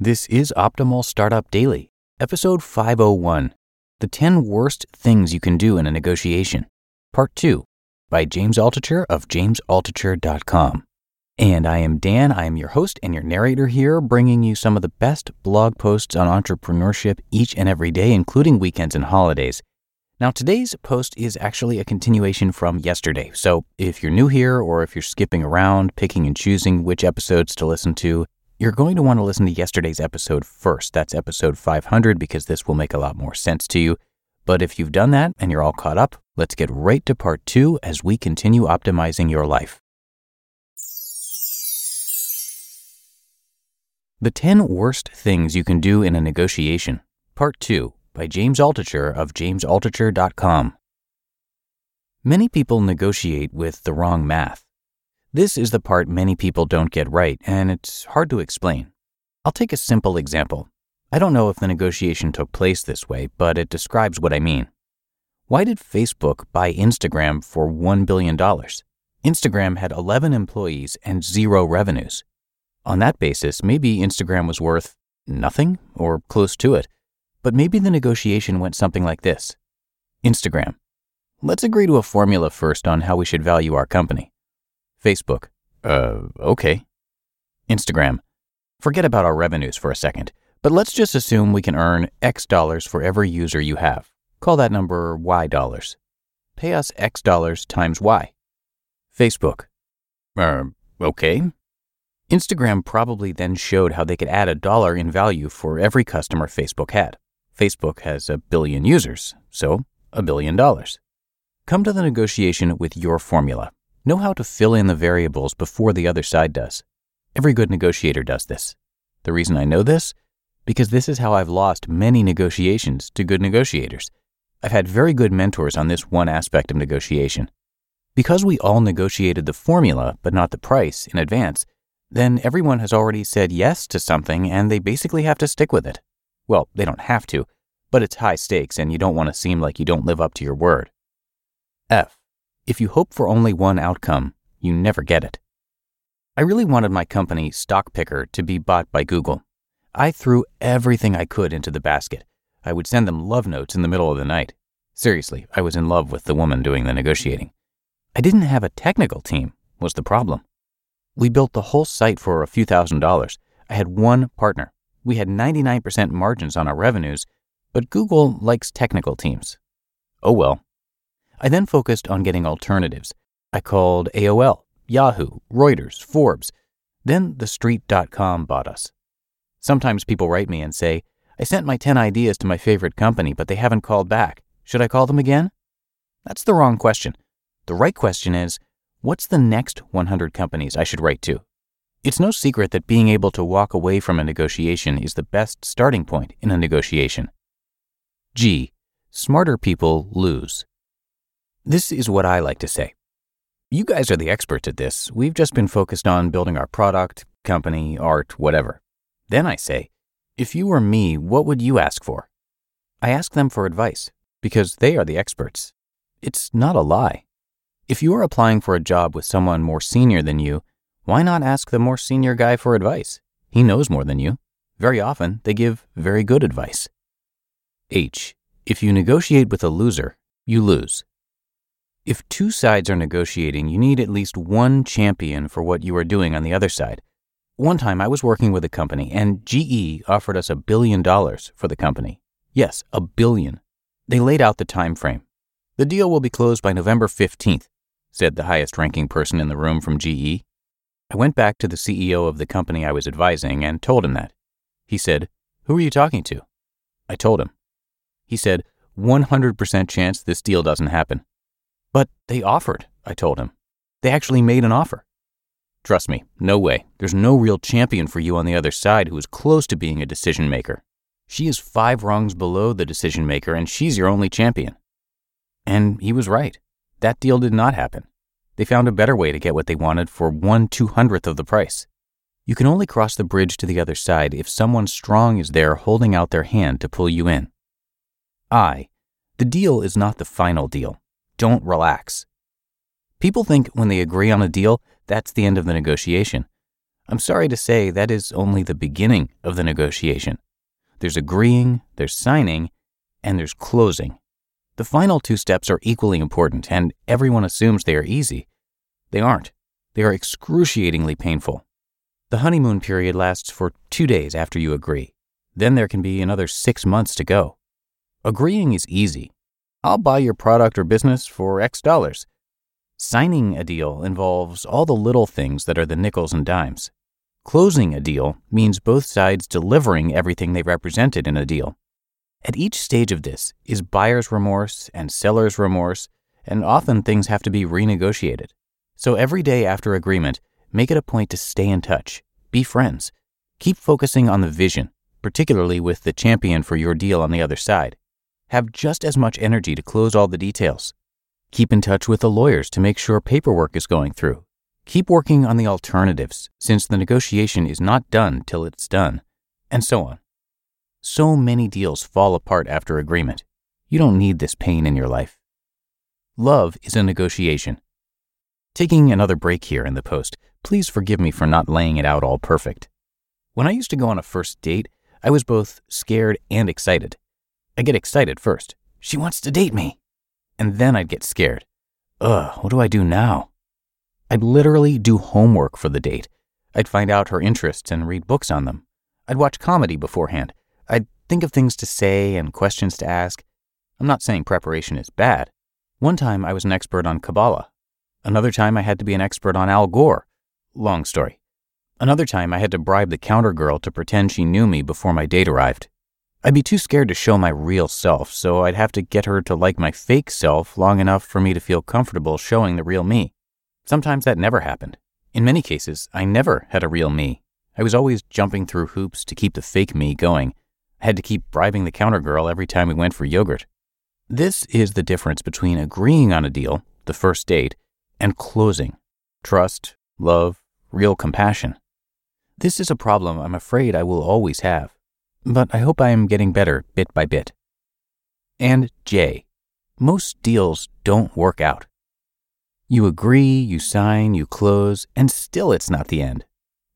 This is Optimal Startup Daily, episode 501 The 10 Worst Things You Can Do in a Negotiation, Part 2, by James Altucher of jamesaltucher.com. And I am Dan, I am your host and your narrator here, bringing you some of the best blog posts on entrepreneurship each and every day, including weekends and holidays. Now, today's post is actually a continuation from yesterday. So if you're new here or if you're skipping around, picking and choosing which episodes to listen to, you're going to want to listen to yesterday's episode first. That's episode 500 because this will make a lot more sense to you. But if you've done that and you're all caught up, let's get right to part two as we continue optimizing your life. The 10 Worst Things You Can Do in a Negotiation, Part 2, by James Altucher of jamesaltucher.com. Many people negotiate with the wrong math. This is the part many people don't get right, and it's hard to explain. I'll take a simple example. I don't know if the negotiation took place this way, but it describes what I mean. Why did Facebook buy Instagram for $1 billion? Instagram had 11 employees and zero revenues. On that basis, maybe Instagram was worth nothing or close to it. But maybe the negotiation went something like this Instagram. Let's agree to a formula first on how we should value our company. Facebook. Uh, okay. Instagram. Forget about our revenues for a second, but let's just assume we can earn X dollars for every user you have. Call that number Y dollars. Pay us X dollars times Y. Facebook. Uh, okay. Instagram probably then showed how they could add a dollar in value for every customer Facebook had. Facebook has a billion users, so a billion dollars. Come to the negotiation with your formula. Know how to fill in the variables before the other side does. Every good negotiator does this. The reason I know this? Because this is how I've lost many negotiations to good negotiators. I've had very good mentors on this one aspect of negotiation. Because we all negotiated the formula, but not the price, in advance, then everyone has already said yes to something and they basically have to stick with it. Well, they don't have to, but it's high stakes and you don't want to seem like you don't live up to your word. F. If you hope for only one outcome, you never get it. I really wanted my company, Stockpickr, to be bought by Google. I threw everything I could into the basket. I would send them love notes in the middle of the night. Seriously, I was in love with the woman doing the negotiating. I didn't have a technical team, was the problem. We built the whole site for a few thousand dollars. I had one partner. We had 99% margins on our revenues, but Google likes technical teams. Oh well, I then focused on getting alternatives. I called AOL, Yahoo, Reuters, Forbes. Then TheStreet.com bought us. Sometimes people write me and say, I sent my 10 ideas to my favorite company, but they haven't called back. Should I call them again? That's the wrong question. The right question is, what's the next 100 companies I should write to? It's no secret that being able to walk away from a negotiation is the best starting point in a negotiation. G. Smarter people lose. This is what I like to say. You guys are the experts at this. We've just been focused on building our product, company, art, whatever. Then I say, if you were me, what would you ask for? I ask them for advice because they are the experts. It's not a lie. If you are applying for a job with someone more senior than you, why not ask the more senior guy for advice? He knows more than you. Very often, they give very good advice. H. If you negotiate with a loser, you lose. If two sides are negotiating, you need at least one champion for what you are doing on the other side. One time I was working with a company and GE offered us a billion dollars for the company. Yes, a billion. They laid out the time frame. The deal will be closed by November 15th, said the highest ranking person in the room from GE. I went back to the CEO of the company I was advising and told him that. He said, Who are you talking to? I told him. He said, 100% chance this deal doesn't happen. But they offered, I told him. They actually made an offer. Trust me, no way. There's no real champion for you on the other side who is close to being a decision maker. She is five rungs below the decision maker, and she's your only champion. And he was right. That deal did not happen. They found a better way to get what they wanted for one two hundredth of the price. You can only cross the bridge to the other side if someone strong is there holding out their hand to pull you in. I. The deal is not the final deal. Don't relax. People think when they agree on a deal, that's the end of the negotiation. I'm sorry to say that is only the beginning of the negotiation. There's agreeing, there's signing, and there's closing. The final two steps are equally important, and everyone assumes they are easy. They aren't. They are excruciatingly painful. The honeymoon period lasts for two days after you agree. Then there can be another six months to go. Agreeing is easy. I'll buy your product or business for X dollars. Signing a deal involves all the little things that are the nickels and dimes. Closing a deal means both sides delivering everything they represented in a deal. At each stage of this is buyer's remorse and seller's remorse, and often things have to be renegotiated. So every day after agreement, make it a point to stay in touch, be friends. Keep focusing on the vision, particularly with the champion for your deal on the other side. Have just as much energy to close all the details. Keep in touch with the lawyers to make sure paperwork is going through. Keep working on the alternatives, since the negotiation is not done till it's done, and so on. So many deals fall apart after agreement. You don't need this pain in your life. Love is a negotiation. Taking another break here in the post, Please forgive me for not laying it out all perfect. When I used to go on a first date, I was both scared and excited. I get excited first. She wants to date me. And then I'd get scared. Ugh, what do I do now? I'd literally do homework for the date. I'd find out her interests and read books on them. I'd watch comedy beforehand. I'd think of things to say and questions to ask. I'm not saying preparation is bad. One time I was an expert on Kabbalah. Another time I had to be an expert on Al Gore. Long story. Another time, I had to bribe the counter girl to pretend she knew me before my date arrived. I'd be too scared to show my real self, so I'd have to get her to like my fake self long enough for me to feel comfortable showing the real me. Sometimes that never happened. In many cases, I never had a real me. I was always jumping through hoops to keep the fake me going. I had to keep bribing the counter girl every time we went for yogurt. This is the difference between agreeing on a deal, the first date, and closing. Trust, love, real compassion. This is a problem I'm afraid I will always have, but I hope I am getting better bit by bit. And J. Most deals don't work out. You agree, you sign, you close, and still it's not the end.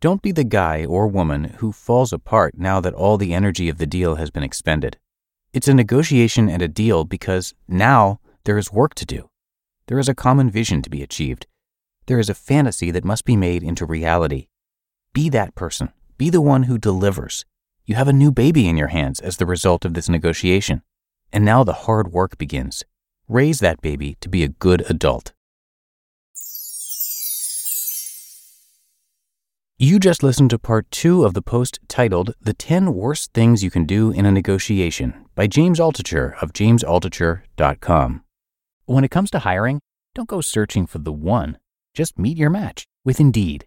Don't be the guy or woman who falls apart now that all the energy of the deal has been expended. It's a negotiation and a deal because now there is work to do. There is a common vision to be achieved, there is a fantasy that must be made into reality. Be that person. Be the one who delivers. You have a new baby in your hands as the result of this negotiation. And now the hard work begins. Raise that baby to be a good adult. You just listened to part two of the post titled The 10 Worst Things You Can Do in a Negotiation by James Altucher of jamesaltucher.com. When it comes to hiring, don't go searching for the one just meet your match with Indeed.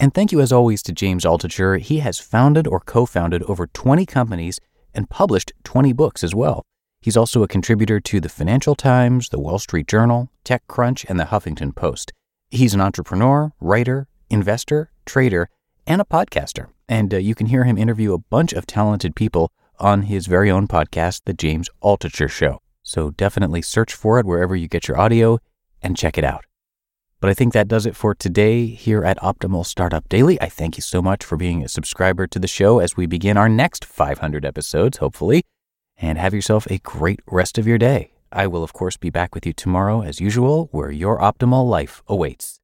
And thank you as always to James Altucher. He has founded or co-founded over 20 companies and published 20 books as well. He's also a contributor to the Financial Times, the Wall Street Journal, TechCrunch, and the Huffington Post. He's an entrepreneur, writer, investor, trader, and a podcaster. And uh, you can hear him interview a bunch of talented people on his very own podcast, The James Altucher Show. So definitely search for it wherever you get your audio and check it out. But I think that does it for today here at Optimal Startup Daily. I thank you so much for being a subscriber to the show as we begin our next 500 episodes, hopefully. And have yourself a great rest of your day. I will, of course, be back with you tomorrow as usual, where your optimal life awaits.